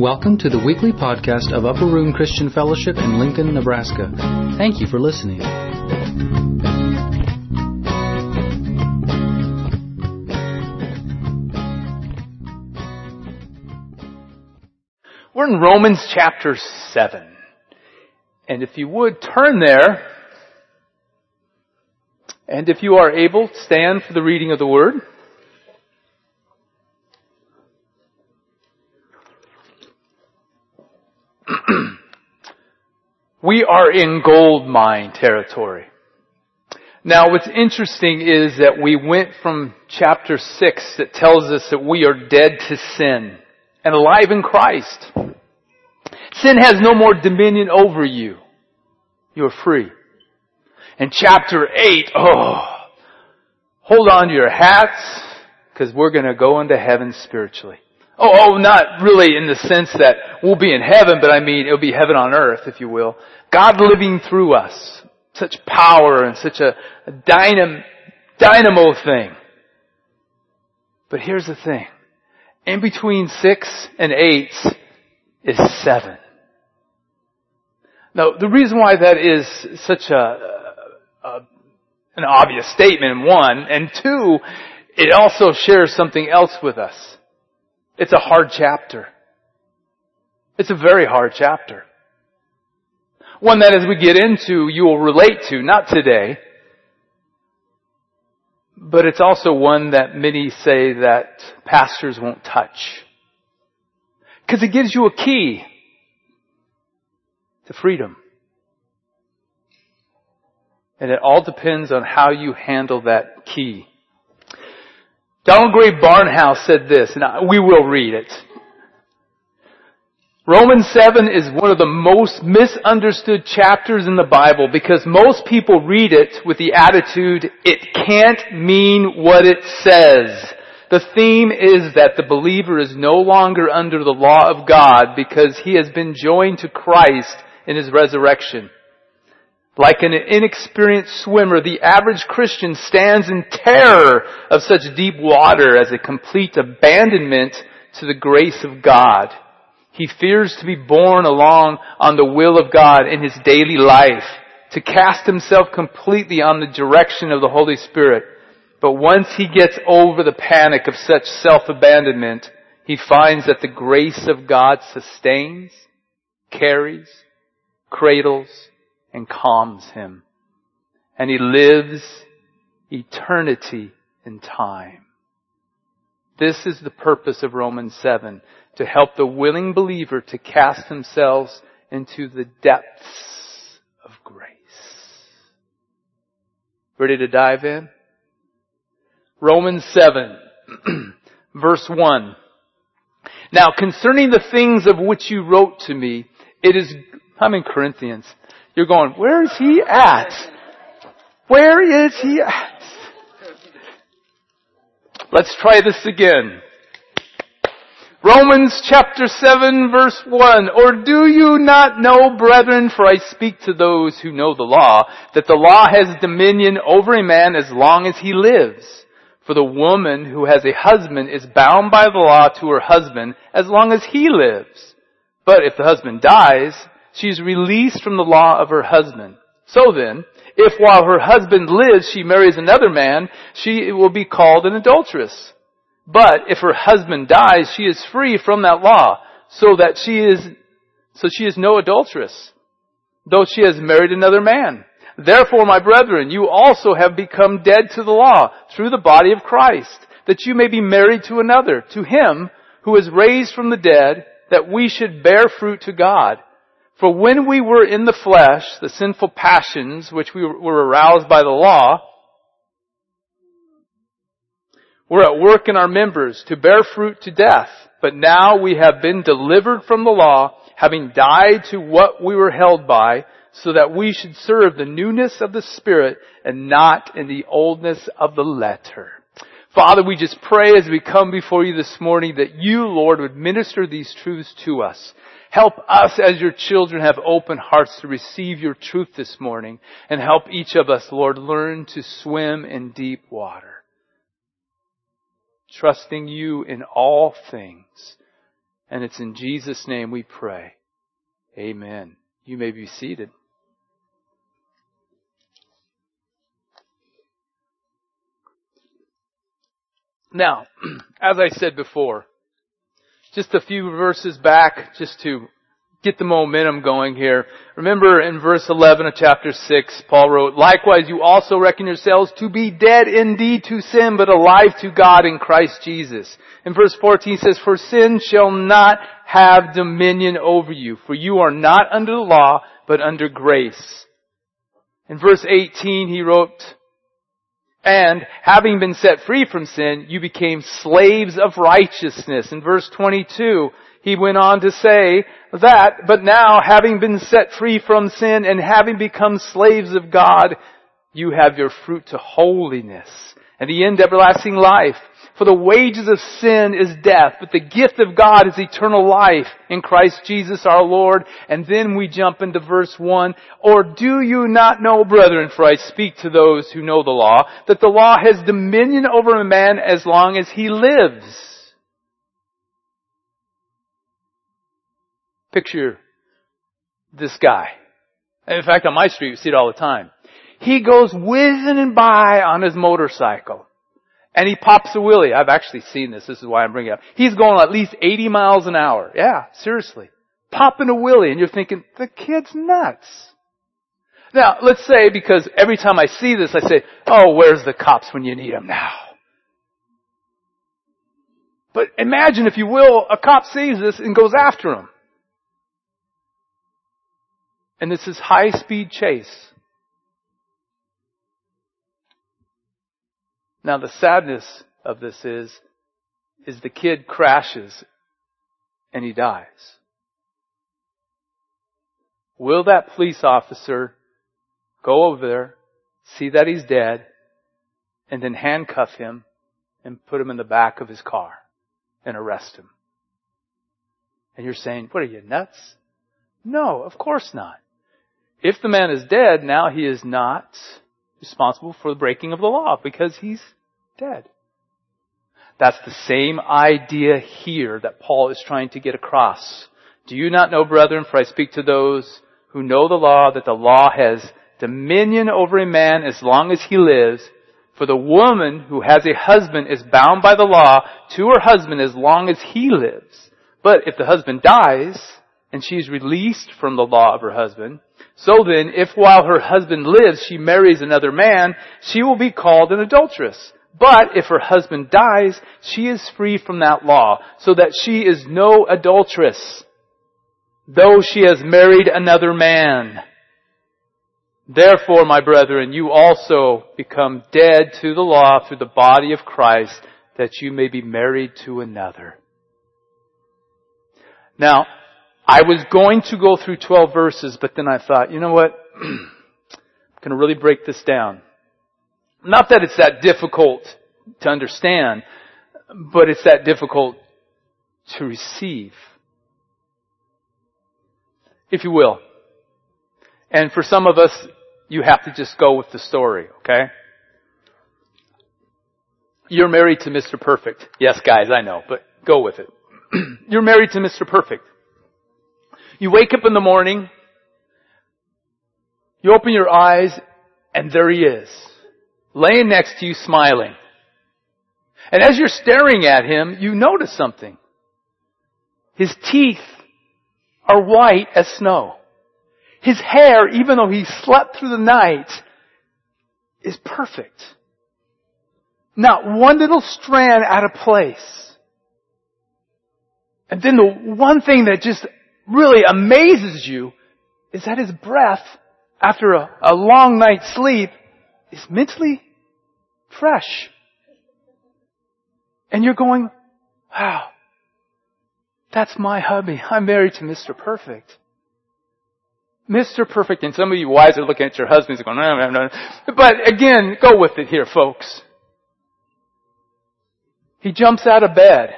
Welcome to the weekly podcast of Upper Room Christian Fellowship in Lincoln, Nebraska. Thank you for listening. We're in Romans chapter 7. And if you would turn there, and if you are able, stand for the reading of the word. We are in gold mine territory. Now what's interesting is that we went from chapter 6 that tells us that we are dead to sin and alive in Christ. Sin has no more dominion over you. You are free. In chapter 8, oh, hold on to your hats because we're going to go into heaven spiritually. Oh, oh, not really in the sense that we'll be in heaven, but I mean it'll be heaven on earth, if you will. God living through us. Such power and such a, a dynam, dynamo thing. But here's the thing. In between six and eight is seven. Now, the reason why that is such a, a, an obvious statement, one, and two, it also shares something else with us. It's a hard chapter. It's a very hard chapter. One that as we get into, you will relate to, not today, but it's also one that many say that pastors won't touch. Because it gives you a key to freedom. And it all depends on how you handle that key. Donald Grey Barnhouse said this, and we will read it. Romans 7 is one of the most misunderstood chapters in the Bible because most people read it with the attitude, it can't mean what it says. The theme is that the believer is no longer under the law of God because he has been joined to Christ in his resurrection. Like an inexperienced swimmer, the average Christian stands in terror of such deep water as a complete abandonment to the grace of God. He fears to be borne along on the will of God in his daily life, to cast himself completely on the direction of the Holy Spirit. But once he gets over the panic of such self-abandonment, he finds that the grace of God sustains, carries, cradles, and calms him. And he lives eternity in time. This is the purpose of Romans 7, to help the willing believer to cast themselves into the depths of grace. Ready to dive in? Romans 7, verse 1. Now concerning the things of which you wrote to me, it is, I'm in Corinthians. You're going, where is he at? Where is he at? Let's try this again. Romans chapter 7 verse 1, Or do you not know, brethren, for I speak to those who know the law, that the law has dominion over a man as long as he lives. For the woman who has a husband is bound by the law to her husband as long as he lives. But if the husband dies, she is released from the law of her husband. So then, if while her husband lives she marries another man, she will be called an adulteress. But if her husband dies, she is free from that law, so that she is, so she is no adulteress, though she has married another man. Therefore, my brethren, you also have become dead to the law through the body of Christ, that you may be married to another, to him who is raised from the dead, that we should bear fruit to God. For when we were in the flesh, the sinful passions which we were aroused by the law, we're at work in our members to bear fruit to death. But now we have been delivered from the law, having died to what we were held by, so that we should serve the newness of the Spirit and not in the oldness of the letter. Father, we just pray as we come before you this morning that you, Lord, would minister these truths to us. Help us as your children have open hearts to receive your truth this morning and help each of us, Lord, learn to swim in deep water trusting you in all things And it's in Jesus' name we pray. Amen. You may be seated. Now, as I said before, just a few verses back, just to get the momentum going here. Remember in verse 11 of chapter 6, Paul wrote, Likewise you also reckon yourselves to be dead indeed to sin, but alive to God in Christ Jesus. In verse 14 says, For sin shall not have dominion over you, for you are not under the law, but under grace. In verse 18 he wrote, and having been set free from sin, you became slaves of righteousness. In verse 22, he went on to say that, but now having been set free from sin and having become slaves of God, you have your fruit to holiness and the end everlasting life. For the wages of sin is death, but the gift of God is eternal life in Christ Jesus our Lord. And then we jump into verse 1. Or do you not know, brethren, for I speak to those who know the law, that the law has dominion over a man as long as he lives? Picture this guy. In fact, on my street, we see it all the time. He goes whizzing by on his motorcycle. And he pops a wheelie. I've actually seen this. This is why I'm bringing it up. He's going at least 80 miles an hour. Yeah, seriously. Popping a wheelie and you're thinking, the kid's nuts. Now, let's say because every time I see this, I say, oh, where's the cops when you need them now? But imagine, if you will, a cop sees this and goes after him. And this is high speed chase. Now the sadness of this is, is the kid crashes and he dies. Will that police officer go over there, see that he's dead, and then handcuff him and put him in the back of his car and arrest him? And you're saying, what are you nuts? No, of course not. If the man is dead, now he is not responsible for the breaking of the law because he's dead. That's the same idea here that Paul is trying to get across. Do you not know, brethren, for I speak to those who know the law, that the law has dominion over a man as long as he lives, for the woman who has a husband is bound by the law to her husband as long as he lives. But if the husband dies, and she is released from the law of her husband, so then, if while her husband lives she marries another man, she will be called an adulteress. But if her husband dies, she is free from that law, so that she is no adulteress, though she has married another man. Therefore, my brethren, you also become dead to the law through the body of Christ, that you may be married to another. Now, I was going to go through 12 verses, but then I thought, you know what? I'm going to really break this down. Not that it's that difficult to understand, but it's that difficult to receive. If you will. And for some of us, you have to just go with the story, okay? You're married to Mr. Perfect. Yes, guys, I know, but go with it. You're married to Mr. Perfect. You wake up in the morning, you open your eyes, and there he is, laying next to you smiling. And as you're staring at him, you notice something. His teeth are white as snow. His hair, even though he slept through the night, is perfect. Not one little strand out of place. And then the one thing that just really amazes you is that his breath, after a, a long night's sleep, is mentally fresh. And you're going, wow, that's my hubby. I'm married to Mr. Perfect. Mr. Perfect, and some of you wives are looking at your husbands and going, no, no, no. But again, go with it here, folks. He jumps out of bed.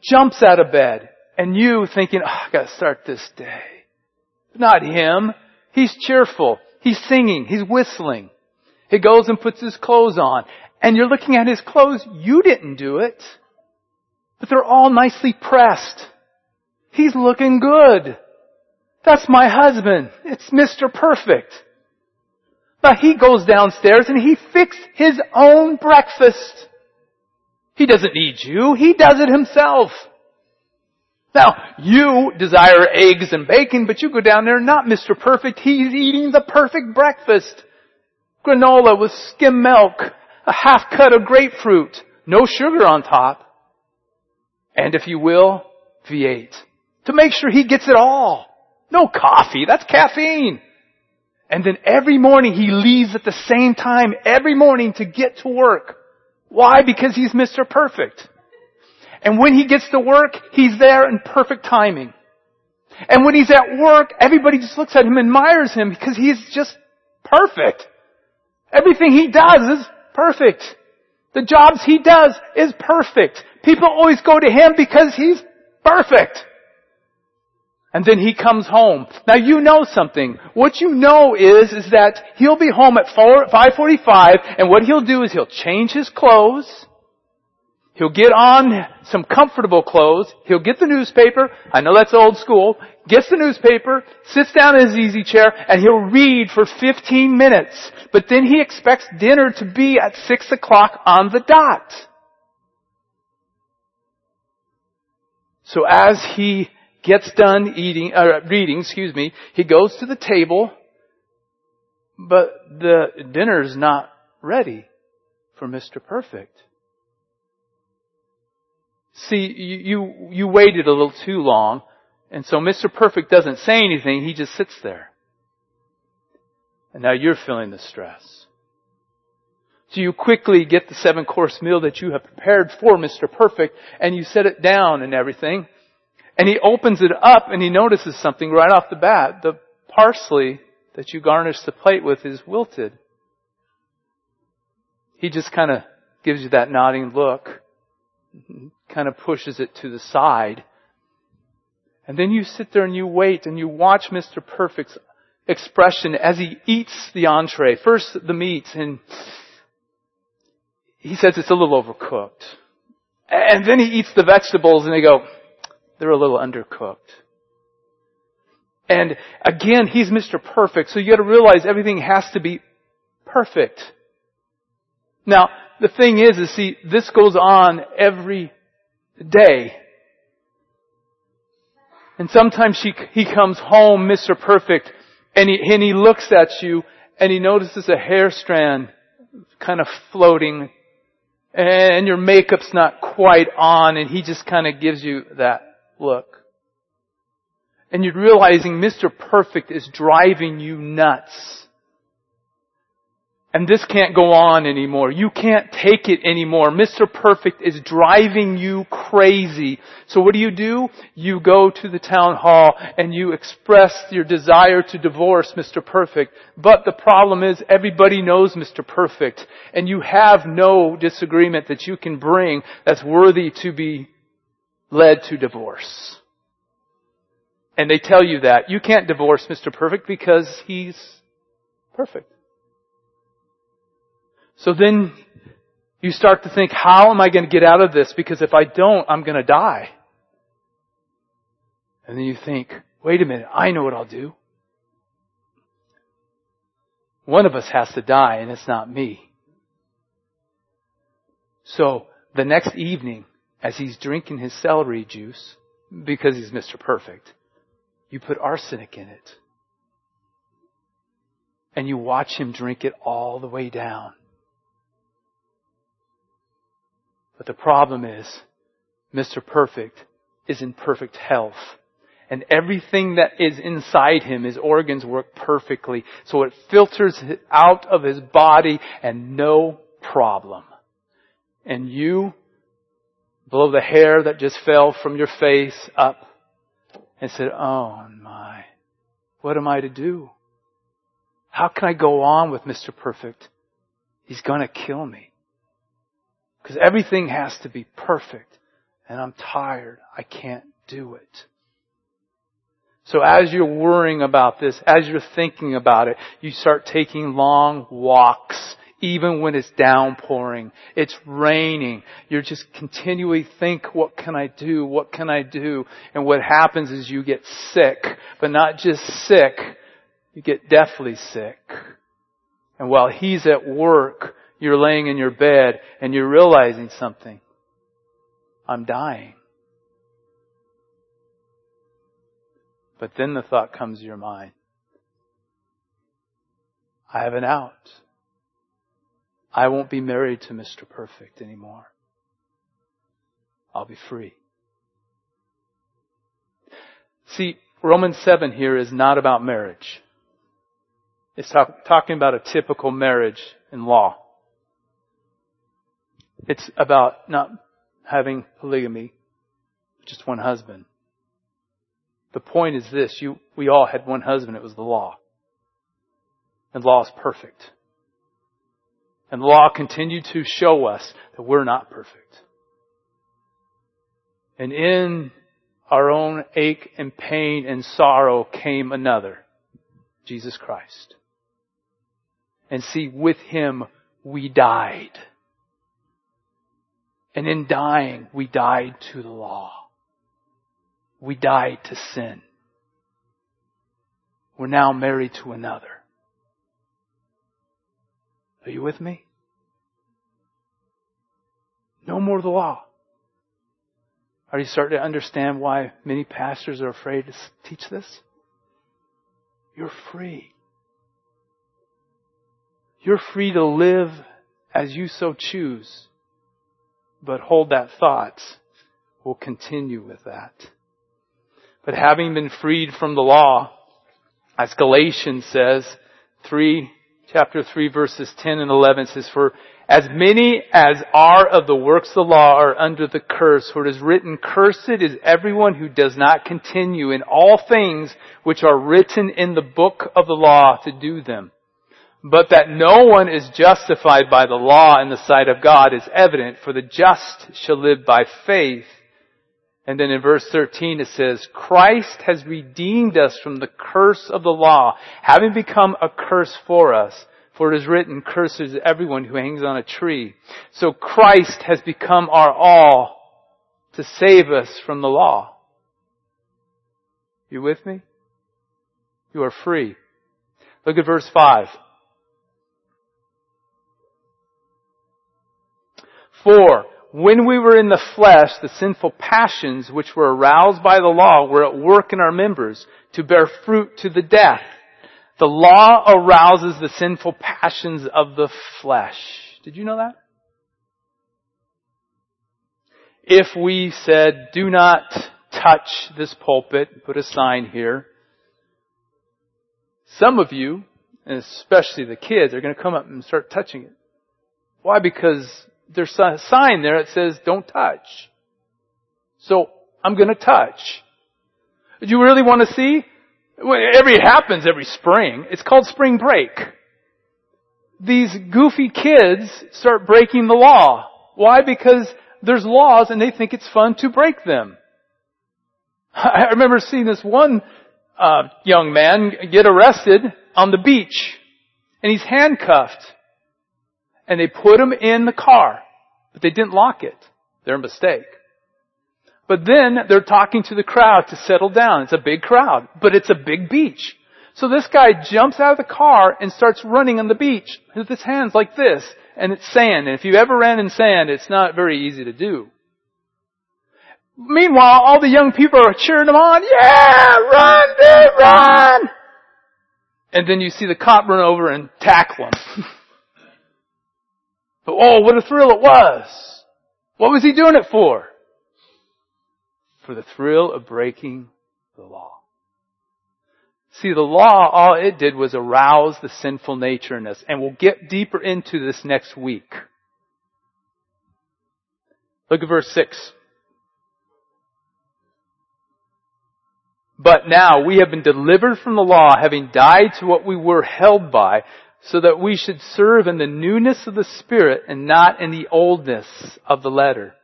Jumps out of bed and you thinking, oh, I gotta start this day. Not him. He's cheerful. He's singing. He's whistling. He goes and puts his clothes on. And you're looking at his clothes. You didn't do it. But they're all nicely pressed. He's looking good. That's my husband. It's Mr. Perfect. Now he goes downstairs and he fixed his own breakfast. He doesn't need you. He does it himself. Now, you desire eggs and bacon, but you go down there, not Mr. Perfect. He's eating the perfect breakfast. Granola with skim milk, a half cut of grapefruit, no sugar on top. And if you will, V8. To make sure he gets it all. No coffee, that's caffeine. And then every morning he leaves at the same time every morning to get to work. Why? Because he's Mr. Perfect. And when he gets to work, he's there in perfect timing. And when he's at work, everybody just looks at him and admires him because he's just perfect. Everything he does is perfect. The jobs he does is perfect. People always go to him because he's perfect. And then he comes home. Now you know something. What you know is, is that he'll be home at 4, 545 and what he'll do is he'll change his clothes. He'll get on some comfortable clothes. He'll get the newspaper. I know that's old school. Gets the newspaper, sits down in his easy chair, and he'll read for 15 minutes. But then he expects dinner to be at 6 o'clock on the dot. So as he gets done eating, uh, reading, excuse me, he goes to the table, but the dinner's not ready for Mr. Perfect. See, you, you waited a little too long, and so Mr. Perfect doesn't say anything, he just sits there. And now you're feeling the stress. So you quickly get the seven course meal that you have prepared for Mr. Perfect, and you set it down and everything. And he opens it up and he notices something right off the bat. The parsley that you garnish the plate with is wilted. He just kind of gives you that nodding look, kind of pushes it to the side. And then you sit there and you wait and you watch Mr. Perfect's expression as he eats the entree. First the meat and he says it's a little overcooked. And then he eats the vegetables and they go, they're a little undercooked. And again, he's Mr. Perfect, so you gotta realize everything has to be perfect. Now, the thing is, is see, this goes on every day. And sometimes he, he comes home, Mr. Perfect, and he, and he looks at you, and he notices a hair strand kind of floating, and your makeup's not quite on, and he just kind of gives you that look. And you're realizing Mr. Perfect is driving you nuts. And this can't go on anymore. You can't take it anymore. Mr. Perfect is driving you crazy. So what do you do? You go to the town hall and you express your desire to divorce Mr. Perfect. But the problem is everybody knows Mr. Perfect and you have no disagreement that you can bring that's worthy to be led to divorce. And they tell you that. You can't divorce Mr. Perfect because he's perfect. So then you start to think, how am I going to get out of this? Because if I don't, I'm going to die. And then you think, wait a minute, I know what I'll do. One of us has to die and it's not me. So the next evening, as he's drinking his celery juice, because he's Mr. Perfect, you put arsenic in it. And you watch him drink it all the way down. But the problem is, Mr. Perfect is in perfect health. And everything that is inside him, his organs work perfectly. So it filters out of his body and no problem. And you blow the hair that just fell from your face up and said, Oh my, what am I to do? How can I go on with Mr. Perfect? He's gonna kill me. Because everything has to be perfect. And I'm tired. I can't do it. So as you're worrying about this, as you're thinking about it, you start taking long walks even when it's downpouring, it's raining. You're just continually think, what can I do? What can I do? And what happens is you get sick, but not just sick, you get deathly sick. And while he's at work, you're laying in your bed and you're realizing something. I'm dying. But then the thought comes to your mind. I have an out. I won't be married to Mr. Perfect anymore. I'll be free. See, Romans 7 here is not about marriage. It's talk, talking about a typical marriage in law. It's about not having polygamy, just one husband. The point is this, you, we all had one husband, it was the law. And law is perfect. And law continued to show us that we're not perfect. And in our own ache and pain and sorrow came another, Jesus Christ. And see, with Him we died. And in dying, we died to the law. We died to sin. We're now married to another. Are you with me? No more the law. Are you starting to understand why many pastors are afraid to teach this? You're free. You're free to live as you so choose. But hold that thought. We'll continue with that. But having been freed from the law, as Galatians says, 3 chapter 3 verses 10 and 11 says, For as many as are of the works of the law are under the curse, for it is written, Cursed is everyone who does not continue in all things which are written in the book of the law to do them. But that no one is justified by the law in the sight of God is evident, for the just shall live by faith. And then in verse 13 it says, Christ has redeemed us from the curse of the law, having become a curse for us. For it is written, curses everyone who hangs on a tree. So Christ has become our all to save us from the law. You with me? You are free. Look at verse 5. For when we were in the flesh, the sinful passions which were aroused by the law were at work in our members to bear fruit to the death. The law arouses the sinful passions of the flesh. Did you know that? If we said, do not touch this pulpit, put a sign here, some of you, and especially the kids, are going to come up and start touching it. Why? Because there's a sign there that says don't touch. So I'm gonna touch. Do you really want to see? Every happens every spring. It's called spring break. These goofy kids start breaking the law. Why? Because there's laws and they think it's fun to break them. I remember seeing this one uh, young man get arrested on the beach, and he's handcuffed and they put him in the car, but they didn't lock it. Their mistake. But then they're talking to the crowd to settle down. It's a big crowd, but it's a big beach. So this guy jumps out of the car and starts running on the beach with his hands like this, and it's sand. And if you ever ran in sand, it's not very easy to do. Meanwhile, all the young people are cheering him on. Yeah, run, dude, run! And then you see the cop run over and tackle him. But oh, what a thrill it was! What was he doing it for? For the thrill of breaking the law. See, the law, all it did was arouse the sinful nature in us, and we'll get deeper into this next week. Look at verse 6. But now we have been delivered from the law, having died to what we were held by, so that we should serve in the newness of the Spirit and not in the oldness of the letter.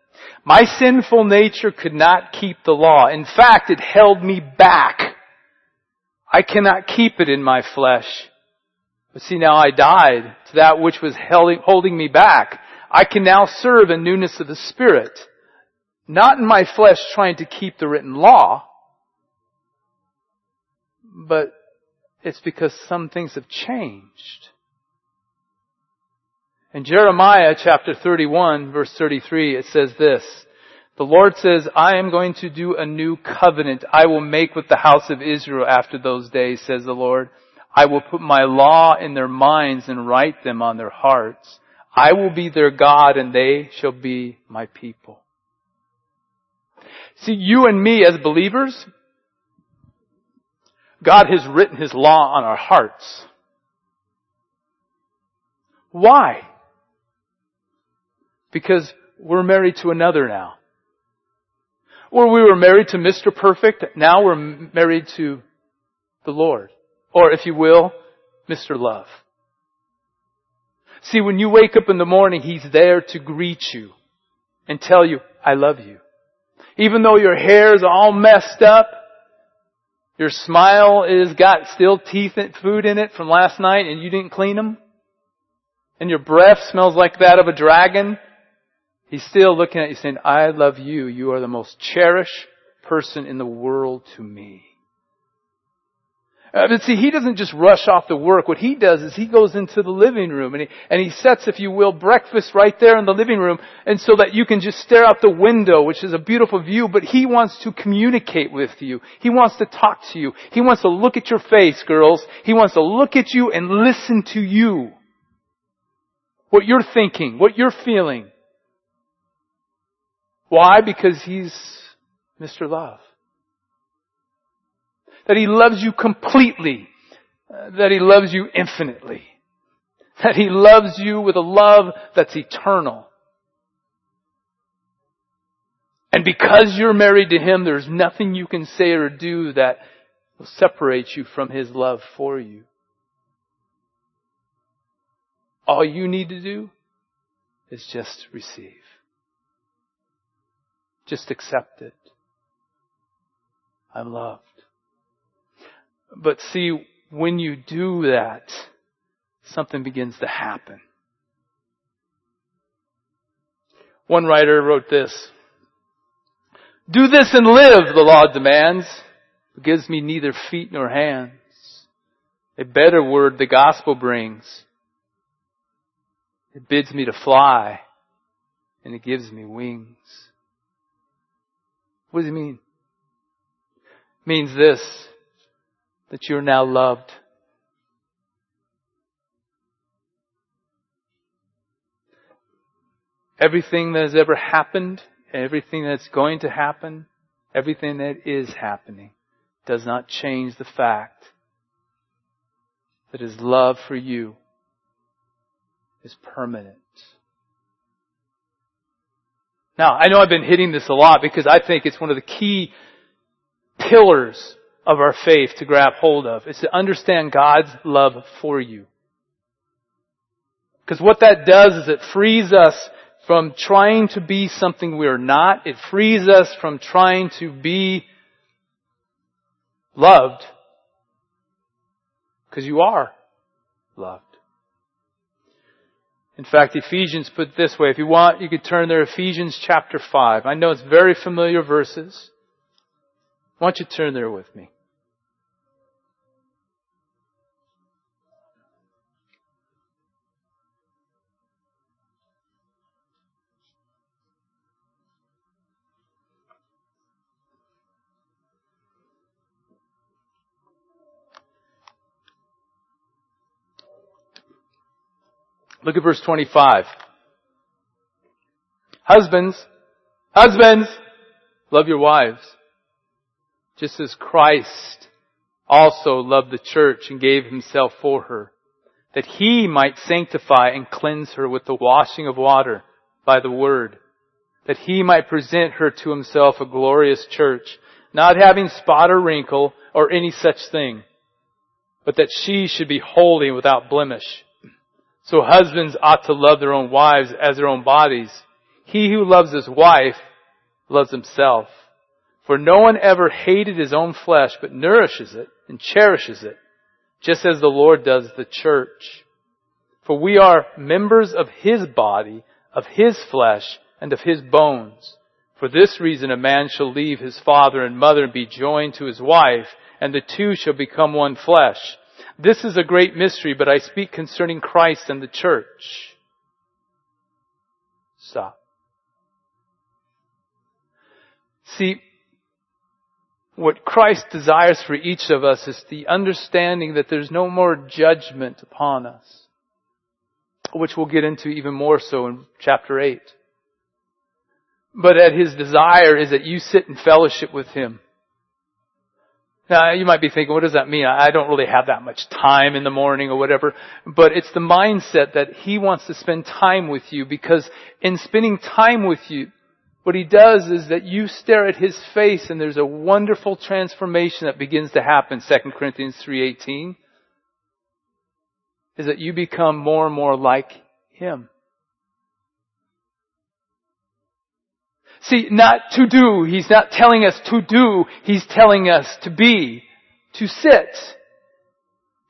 My sinful nature could not keep the law. In fact, it held me back. I cannot keep it in my flesh. But see, now I died to that which was holding me back. I can now serve in newness of the Spirit. Not in my flesh trying to keep the written law, but it's because some things have changed. In Jeremiah chapter 31 verse 33 it says this, the Lord says, I am going to do a new covenant I will make with the house of Israel after those days, says the Lord. I will put my law in their minds and write them on their hearts. I will be their God and they shall be my people. See, you and me as believers, God has written His law on our hearts. Why? Because we're married to another now. Or we were married to Mr. Perfect, now we're married to the Lord. Or if you will, Mr. Love. See, when you wake up in the morning, He's there to greet you and tell you, I love you. Even though your hair is all messed up, your smile is got still teeth and food in it from last night and you didn't clean them, and your breath smells like that of a dragon, He's still looking at you saying, I love you. You are the most cherished person in the world to me. Uh, but see, he doesn't just rush off to work. What he does is he goes into the living room and he, and he sets, if you will, breakfast right there in the living room and so that you can just stare out the window, which is a beautiful view, but he wants to communicate with you. He wants to talk to you. He wants to look at your face, girls. He wants to look at you and listen to you. What you're thinking, what you're feeling. Why? Because he's Mr. Love that He loves you completely, uh, that He loves you infinitely, that He loves you with a love that's eternal. And because you're married to Him, there's nothing you can say or do that will separate you from His love for you. All you need to do is just receive. Just accept it. I'm loved. But see, when you do that, something begins to happen. One writer wrote this. Do this and live, the law demands. It gives me neither feet nor hands. A better word the gospel brings. It bids me to fly and it gives me wings. What does it mean? It means this that you're now loved. Everything that has ever happened, everything that's going to happen, everything that is happening does not change the fact that his love for you is permanent. Now, I know I've been hitting this a lot because I think it's one of the key pillars of our faith to grab hold of. is to understand God's love for you. Because what that does is it frees us from trying to be something we are not. It frees us from trying to be loved. Because you are loved. In fact, Ephesians put it this way. If you want, you could turn there, Ephesians chapter 5. I know it's very familiar verses. Why don't you turn there with me? Look at verse 25. Husbands, husbands, love your wives. Just as Christ also loved the church and gave himself for her, that he might sanctify and cleanse her with the washing of water by the word, that he might present her to himself a glorious church, not having spot or wrinkle or any such thing, but that she should be holy and without blemish. So husbands ought to love their own wives as their own bodies. He who loves his wife loves himself. For no one ever hated his own flesh, but nourishes it and cherishes it, just as the Lord does the church. For we are members of His body, of His flesh, and of His bones. For this reason a man shall leave his father and mother and be joined to his wife, and the two shall become one flesh. This is a great mystery, but I speak concerning Christ and the church. Stop. See, what Christ desires for each of us is the understanding that there's no more judgment upon us, which we'll get into even more so in chapter 8. But that His desire is that you sit in fellowship with Him. Now, you might be thinking, what does that mean? I don't really have that much time in the morning or whatever. But it's the mindset that He wants to spend time with you because in spending time with you, what he does is that you stare at his face and there's a wonderful transformation that begins to happen, 2 Corinthians 3.18, is that you become more and more like him. See, not to do, he's not telling us to do, he's telling us to be, to sit,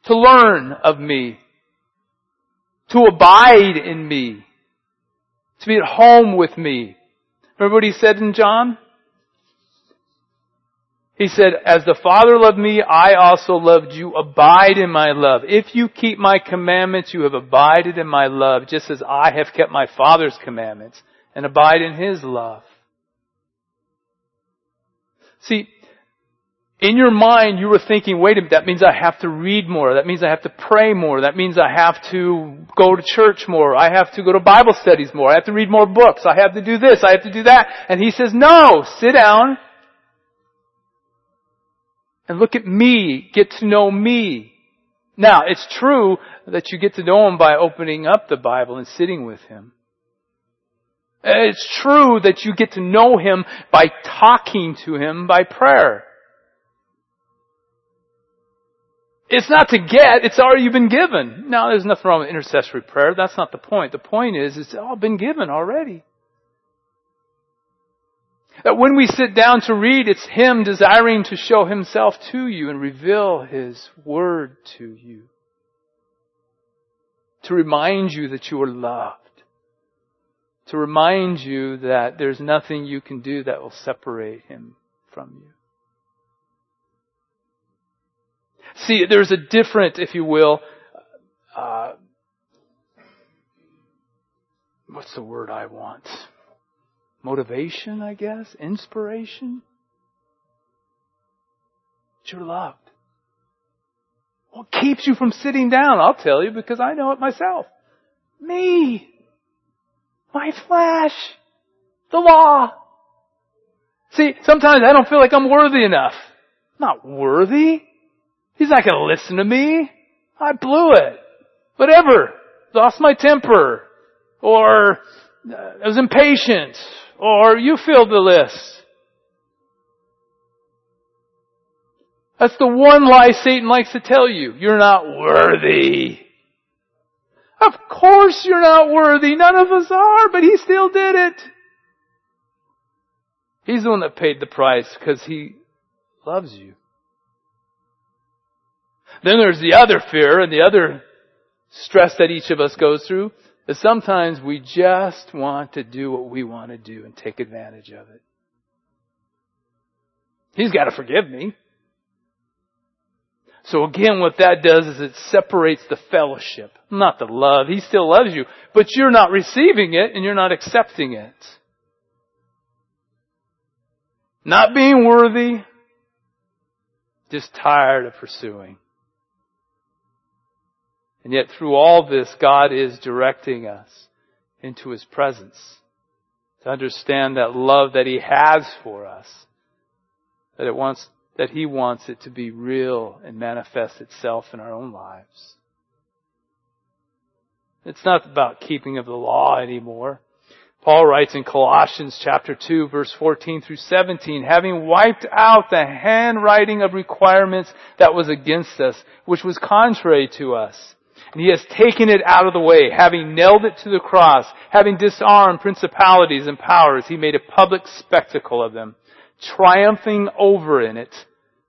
to learn of me, to abide in me, to be at home with me, Remember what he said in John? He said, as the Father loved me, I also loved you. Abide in my love. If you keep my commandments, you have abided in my love, just as I have kept my Father's commandments and abide in his love. See, in your mind, you were thinking, wait a minute, that means I have to read more. That means I have to pray more. That means I have to go to church more. I have to go to Bible studies more. I have to read more books. I have to do this. I have to do that. And he says, no, sit down and look at me. Get to know me. Now, it's true that you get to know him by opening up the Bible and sitting with him. Uh, it's true that you get to know him by talking to him by prayer. It's not to get, it's already been given. Now, there's nothing wrong with intercessory prayer. That's not the point. The point is, it's all been given already. That when we sit down to read, it's Him desiring to show Himself to you and reveal His Word to you. To remind you that you are loved. To remind you that there's nothing you can do that will separate Him from you. See, there's a different, if you will, uh, what's the word I want? Motivation, I guess? Inspiration? But you're loved. What keeps you from sitting down? I'll tell you because I know it myself. Me. My flesh. The law. See, sometimes I don't feel like I'm worthy enough. I'm not worthy. He's not going to listen to me. I blew it. Whatever. Lost my temper. Or uh, I was impatient. Or you filled the list. That's the one lie Satan likes to tell you. You're not worthy. Of course you're not worthy. None of us are, but he still did it. He's the one that paid the price because he loves you. Then there's the other fear and the other stress that each of us goes through is sometimes we just want to do what we want to do and take advantage of it. He's got to forgive me. So again, what that does is it separates the fellowship, not the love. He still loves you, but you're not receiving it and you're not accepting it. Not being worthy, just tired of pursuing. And yet through all this, God is directing us into His presence to understand that love that He has for us, that it wants, that He wants it to be real and manifest itself in our own lives. It's not about keeping of the law anymore. Paul writes in Colossians chapter 2 verse 14 through 17, having wiped out the handwriting of requirements that was against us, which was contrary to us and he has taken it out of the way, having nailed it to the cross, having disarmed principalities and powers, he made a public spectacle of them, triumphing over in it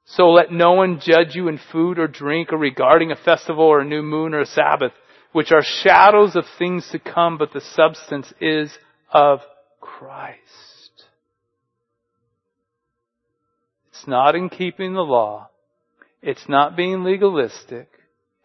So let no one judge you in food or drink or regarding a festival or a new moon or a Sabbath, which are shadows of things to come, but the substance is of Christ. It's not in keeping the law. It's not being legalistic.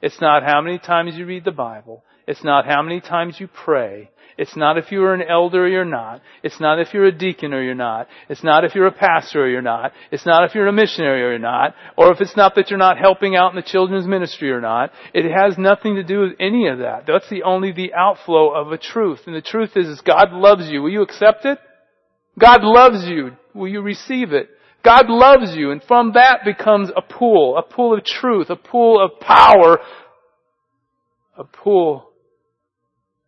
It's not how many times you read the Bible. It's not how many times you pray. It's not if you're an elder or you're not. It's not if you're a deacon or you're not. It's not if you're a pastor or you're not. It's not if you're a missionary or you're not. Or if it's not that you're not helping out in the children's ministry or not. It has nothing to do with any of that. That's the only the outflow of a truth. And the truth is, is God loves you. Will you accept it? God loves you. Will you receive it? God loves you, and from that becomes a pool, a pool of truth, a pool of power, a pool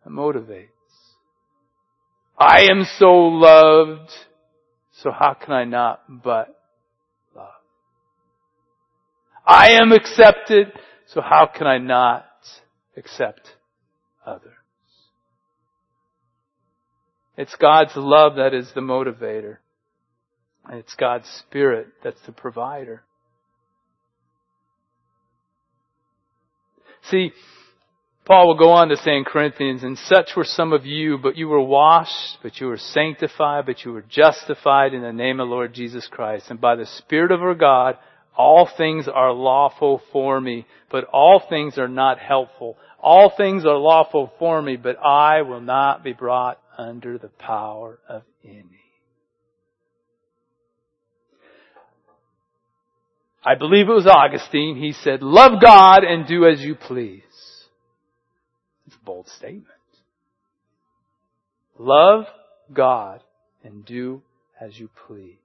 that motivates. I am so loved, so how can I not but love? I am accepted, so how can I not accept others? It's God's love that is the motivator. And it's God's Spirit that's the provider. See, Paul will go on to say in Corinthians, and such were some of you, but you were washed, but you were sanctified, but you were justified in the name of Lord Jesus Christ. And by the Spirit of our God, all things are lawful for me, but all things are not helpful. All things are lawful for me, but I will not be brought under the power of any. I believe it was Augustine. He said, love God and do as you please. Bold statement. Love God and do as you please.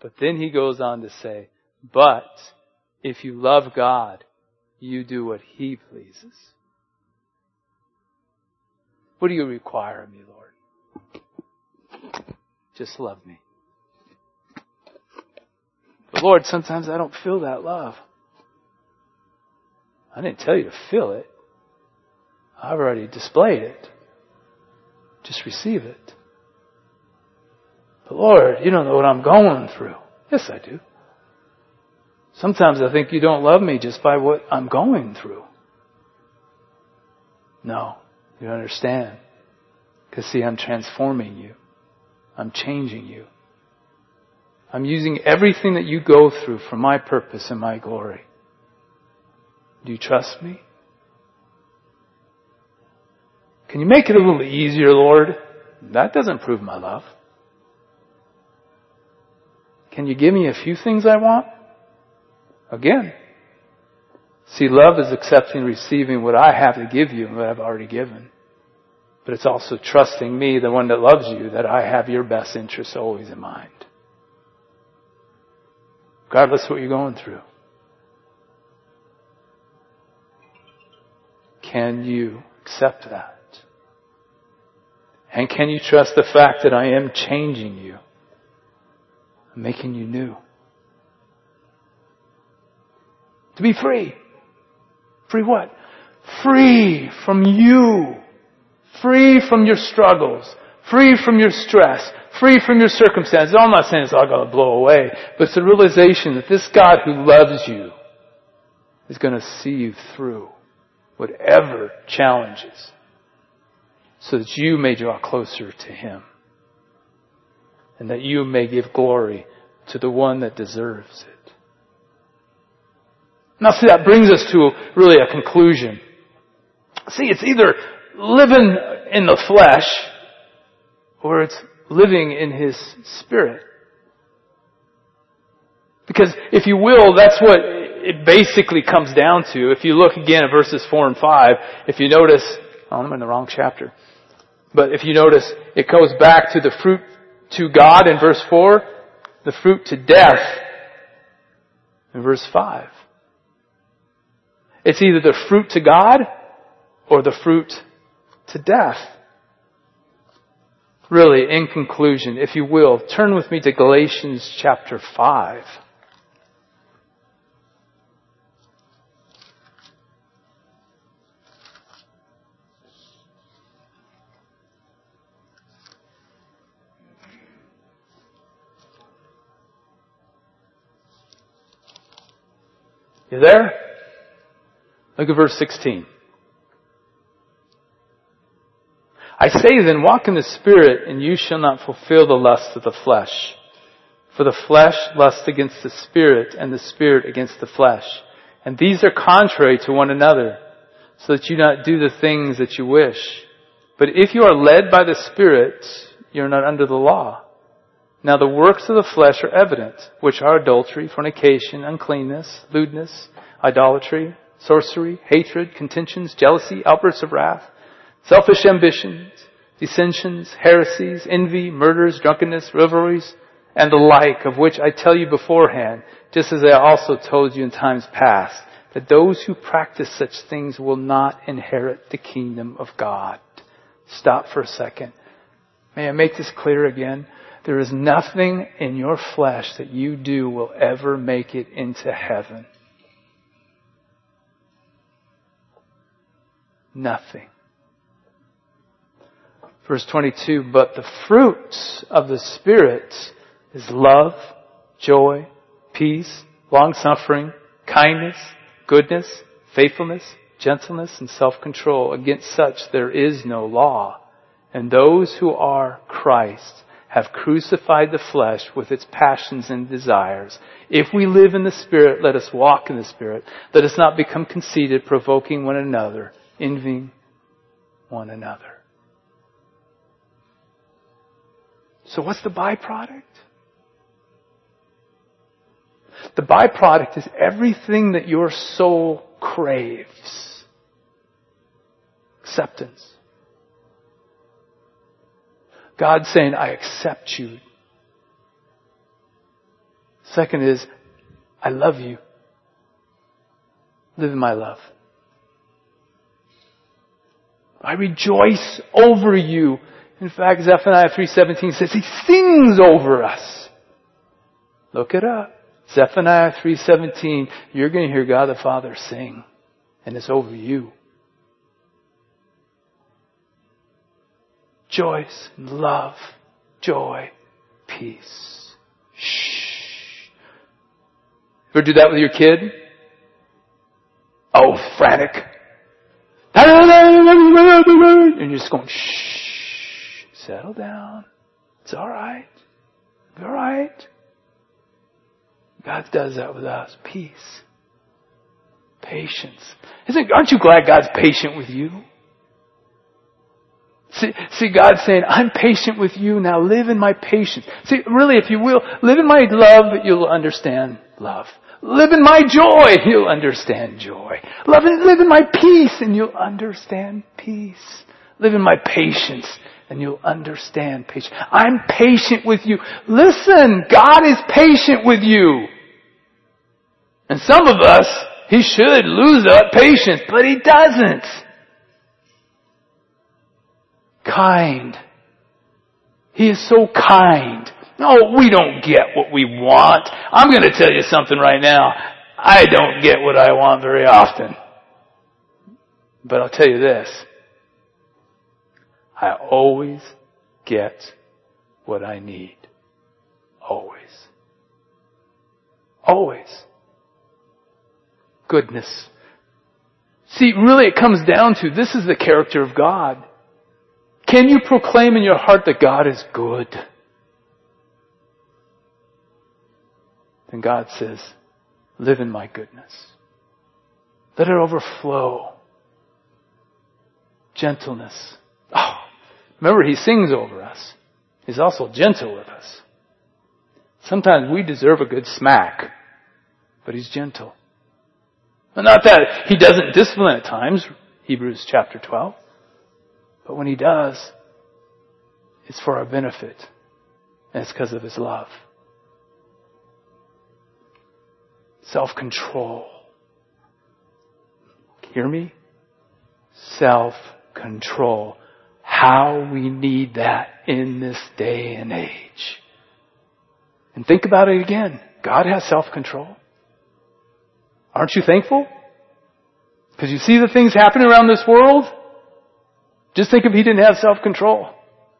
But then he goes on to say, but if you love God, you do what He pleases. What do you require of me, Lord? Just love me. But Lord, sometimes I don't feel that love. I didn't tell you to feel it. I've already displayed it. Just receive it. But Lord, you don't know what I'm going through. Yes, I do. Sometimes I think you don't love me just by what I'm going through. No, you understand. Because see, I'm transforming you. I'm changing you. I'm using everything that you go through for my purpose and my glory. Do you trust me? Can you make it a little easier, Lord? That doesn't prove my love. Can you give me a few things I want? Again. See, love is accepting receiving what I have to give you and what I've already given. But it's also trusting me, the one that loves you, that I have your best interests always in mind. Regardless of what you're going through. Can you accept that? And can you trust the fact that I am changing you? making you new. To be free. Free what? Free from you. Free from your struggles. Free from your stress. Free from your circumstances. I'm not saying it's all going to blow away, but it's the realization that this God who loves you is going to see you through whatever challenges so that you may draw closer to Him and that you may give glory to the one that deserves it. Now see, that brings us to really a conclusion. See, it's either living in the flesh or it's living in His Spirit. Because if you will, that's what it basically comes down to. If you look again at verses 4 and 5, if you notice, oh, I'm in the wrong chapter. But if you notice, it goes back to the fruit to God in verse 4, the fruit to death in verse 5. It's either the fruit to God or the fruit to death. Really, in conclusion, if you will, turn with me to Galatians chapter 5. You there? Look at verse 16. I say then, walk in the Spirit, and you shall not fulfill the lust of the flesh. For the flesh lusts against the Spirit, and the Spirit against the flesh. And these are contrary to one another, so that you not do the things that you wish. But if you are led by the Spirit, you are not under the law. Now the works of the flesh are evident, which are adultery, fornication, uncleanness, lewdness, idolatry, sorcery, hatred, contentions, jealousy, outbursts of wrath, selfish ambitions, dissensions, heresies, envy, murders, drunkenness, revelries, and the like, of which I tell you beforehand, just as I also told you in times past, that those who practice such things will not inherit the kingdom of God. Stop for a second. May I make this clear again? There is nothing in your flesh that you do will ever make it into heaven. Nothing. Verse 22, but the fruits of the Spirit is love, joy, peace, long suffering, kindness, goodness, faithfulness, gentleness, and self-control. Against such there is no law. And those who are Christ have crucified the flesh with its passions and desires. If we live in the Spirit, let us walk in the Spirit. Let us not become conceited, provoking one another, envying one another. So what's the byproduct? The byproduct is everything that your soul craves. Acceptance. God saying, I accept you. Second is, I love you. Live in my love. I rejoice over you. In fact, Zephaniah 3.17 says he sings over us. Look it up. Zephaniah 3.17, you're going to hear God the Father sing. And it's over you. Joy, love, joy, peace. Shh. Ever do that with your kid? Oh, frantic. And you're just going, shh, settle down. It's alright. Alright. God does that with us. Peace. Patience. Isn't, aren't you glad God's patient with you? See, see, God's saying, I'm patient with you, now live in my patience. See, really, if you will, live in my love, you'll understand love. Live in my joy, you'll understand joy. Live in, live in my peace, and you'll understand peace. Live in my patience, and you'll understand patience. I'm patient with you. Listen, God is patient with you. And some of us, He should lose that patience, but He doesn't. Kind. He is so kind. No, we don't get what we want. I'm going to tell you something right now. I don't get what I want very often. But I'll tell you this. I always get what I need. Always. Always goodness. See, really it comes down to this is the character of God. Can you proclaim in your heart that God is good? Then God says, live in my goodness. Let it overflow. Gentleness. Oh, remember he sings over us. He's also gentle with us. Sometimes we deserve a good smack, but he's gentle. Not that he doesn't discipline at times, Hebrews chapter 12. But when he does, it's for our benefit. And it's because of his love. Self-control. Hear me? Self-control. How we need that in this day and age. And think about it again. God has self-control. Aren't you thankful? Because you see the things happening around this world? Just think if he didn't have self-control.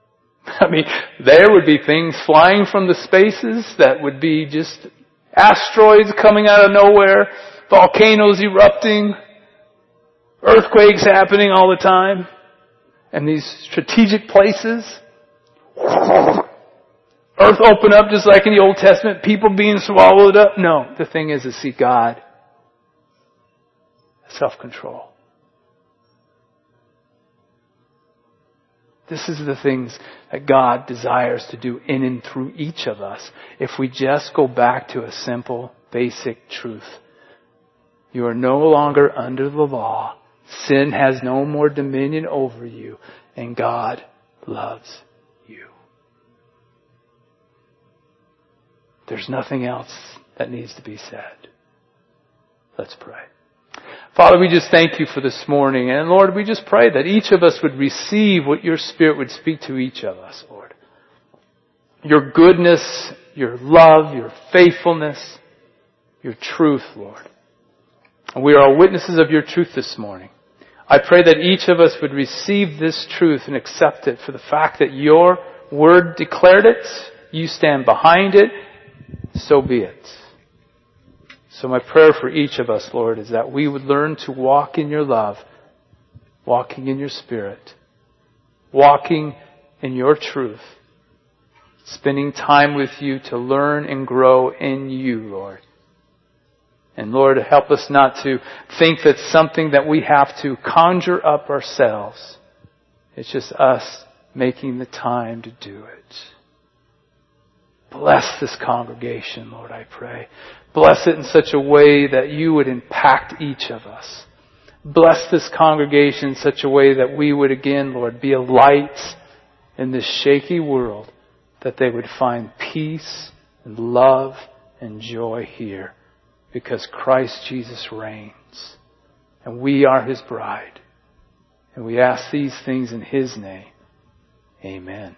I mean, there would be things flying from the spaces that would be just asteroids coming out of nowhere. volcanoes erupting, earthquakes happening all the time, and these strategic places. Earth open up just like in the Old Testament, people being swallowed up. No, the thing is to see God. Self-control. This is the things that God desires to do in and through each of us if we just go back to a simple, basic truth. You are no longer under the law. Sin has no more dominion over you, and God loves you. There's nothing else that needs to be said. Let's pray. Father, we just thank you for this morning. And Lord, we just pray that each of us would receive what your Spirit would speak to each of us, Lord. Your goodness, your love, your faithfulness, your truth, Lord. And we are witnesses of your truth this morning. I pray that each of us would receive this truth and accept it for the fact that your word declared it, you stand behind it, so be it. So my prayer for each of us, Lord, is that we would learn to walk in your love, walking in your spirit, walking in your truth, spending time with you to learn and grow in you, Lord. And Lord, help us not to think that something that we have to conjure up ourselves. It's just us making the time to do it. Bless this congregation, Lord, I pray. Bless it in such a way that you would impact each of us. Bless this congregation in such a way that we would again, Lord, be a light in this shaky world, that they would find peace and love and joy here because Christ Jesus reigns and we are His bride. And we ask these things in His name. Amen.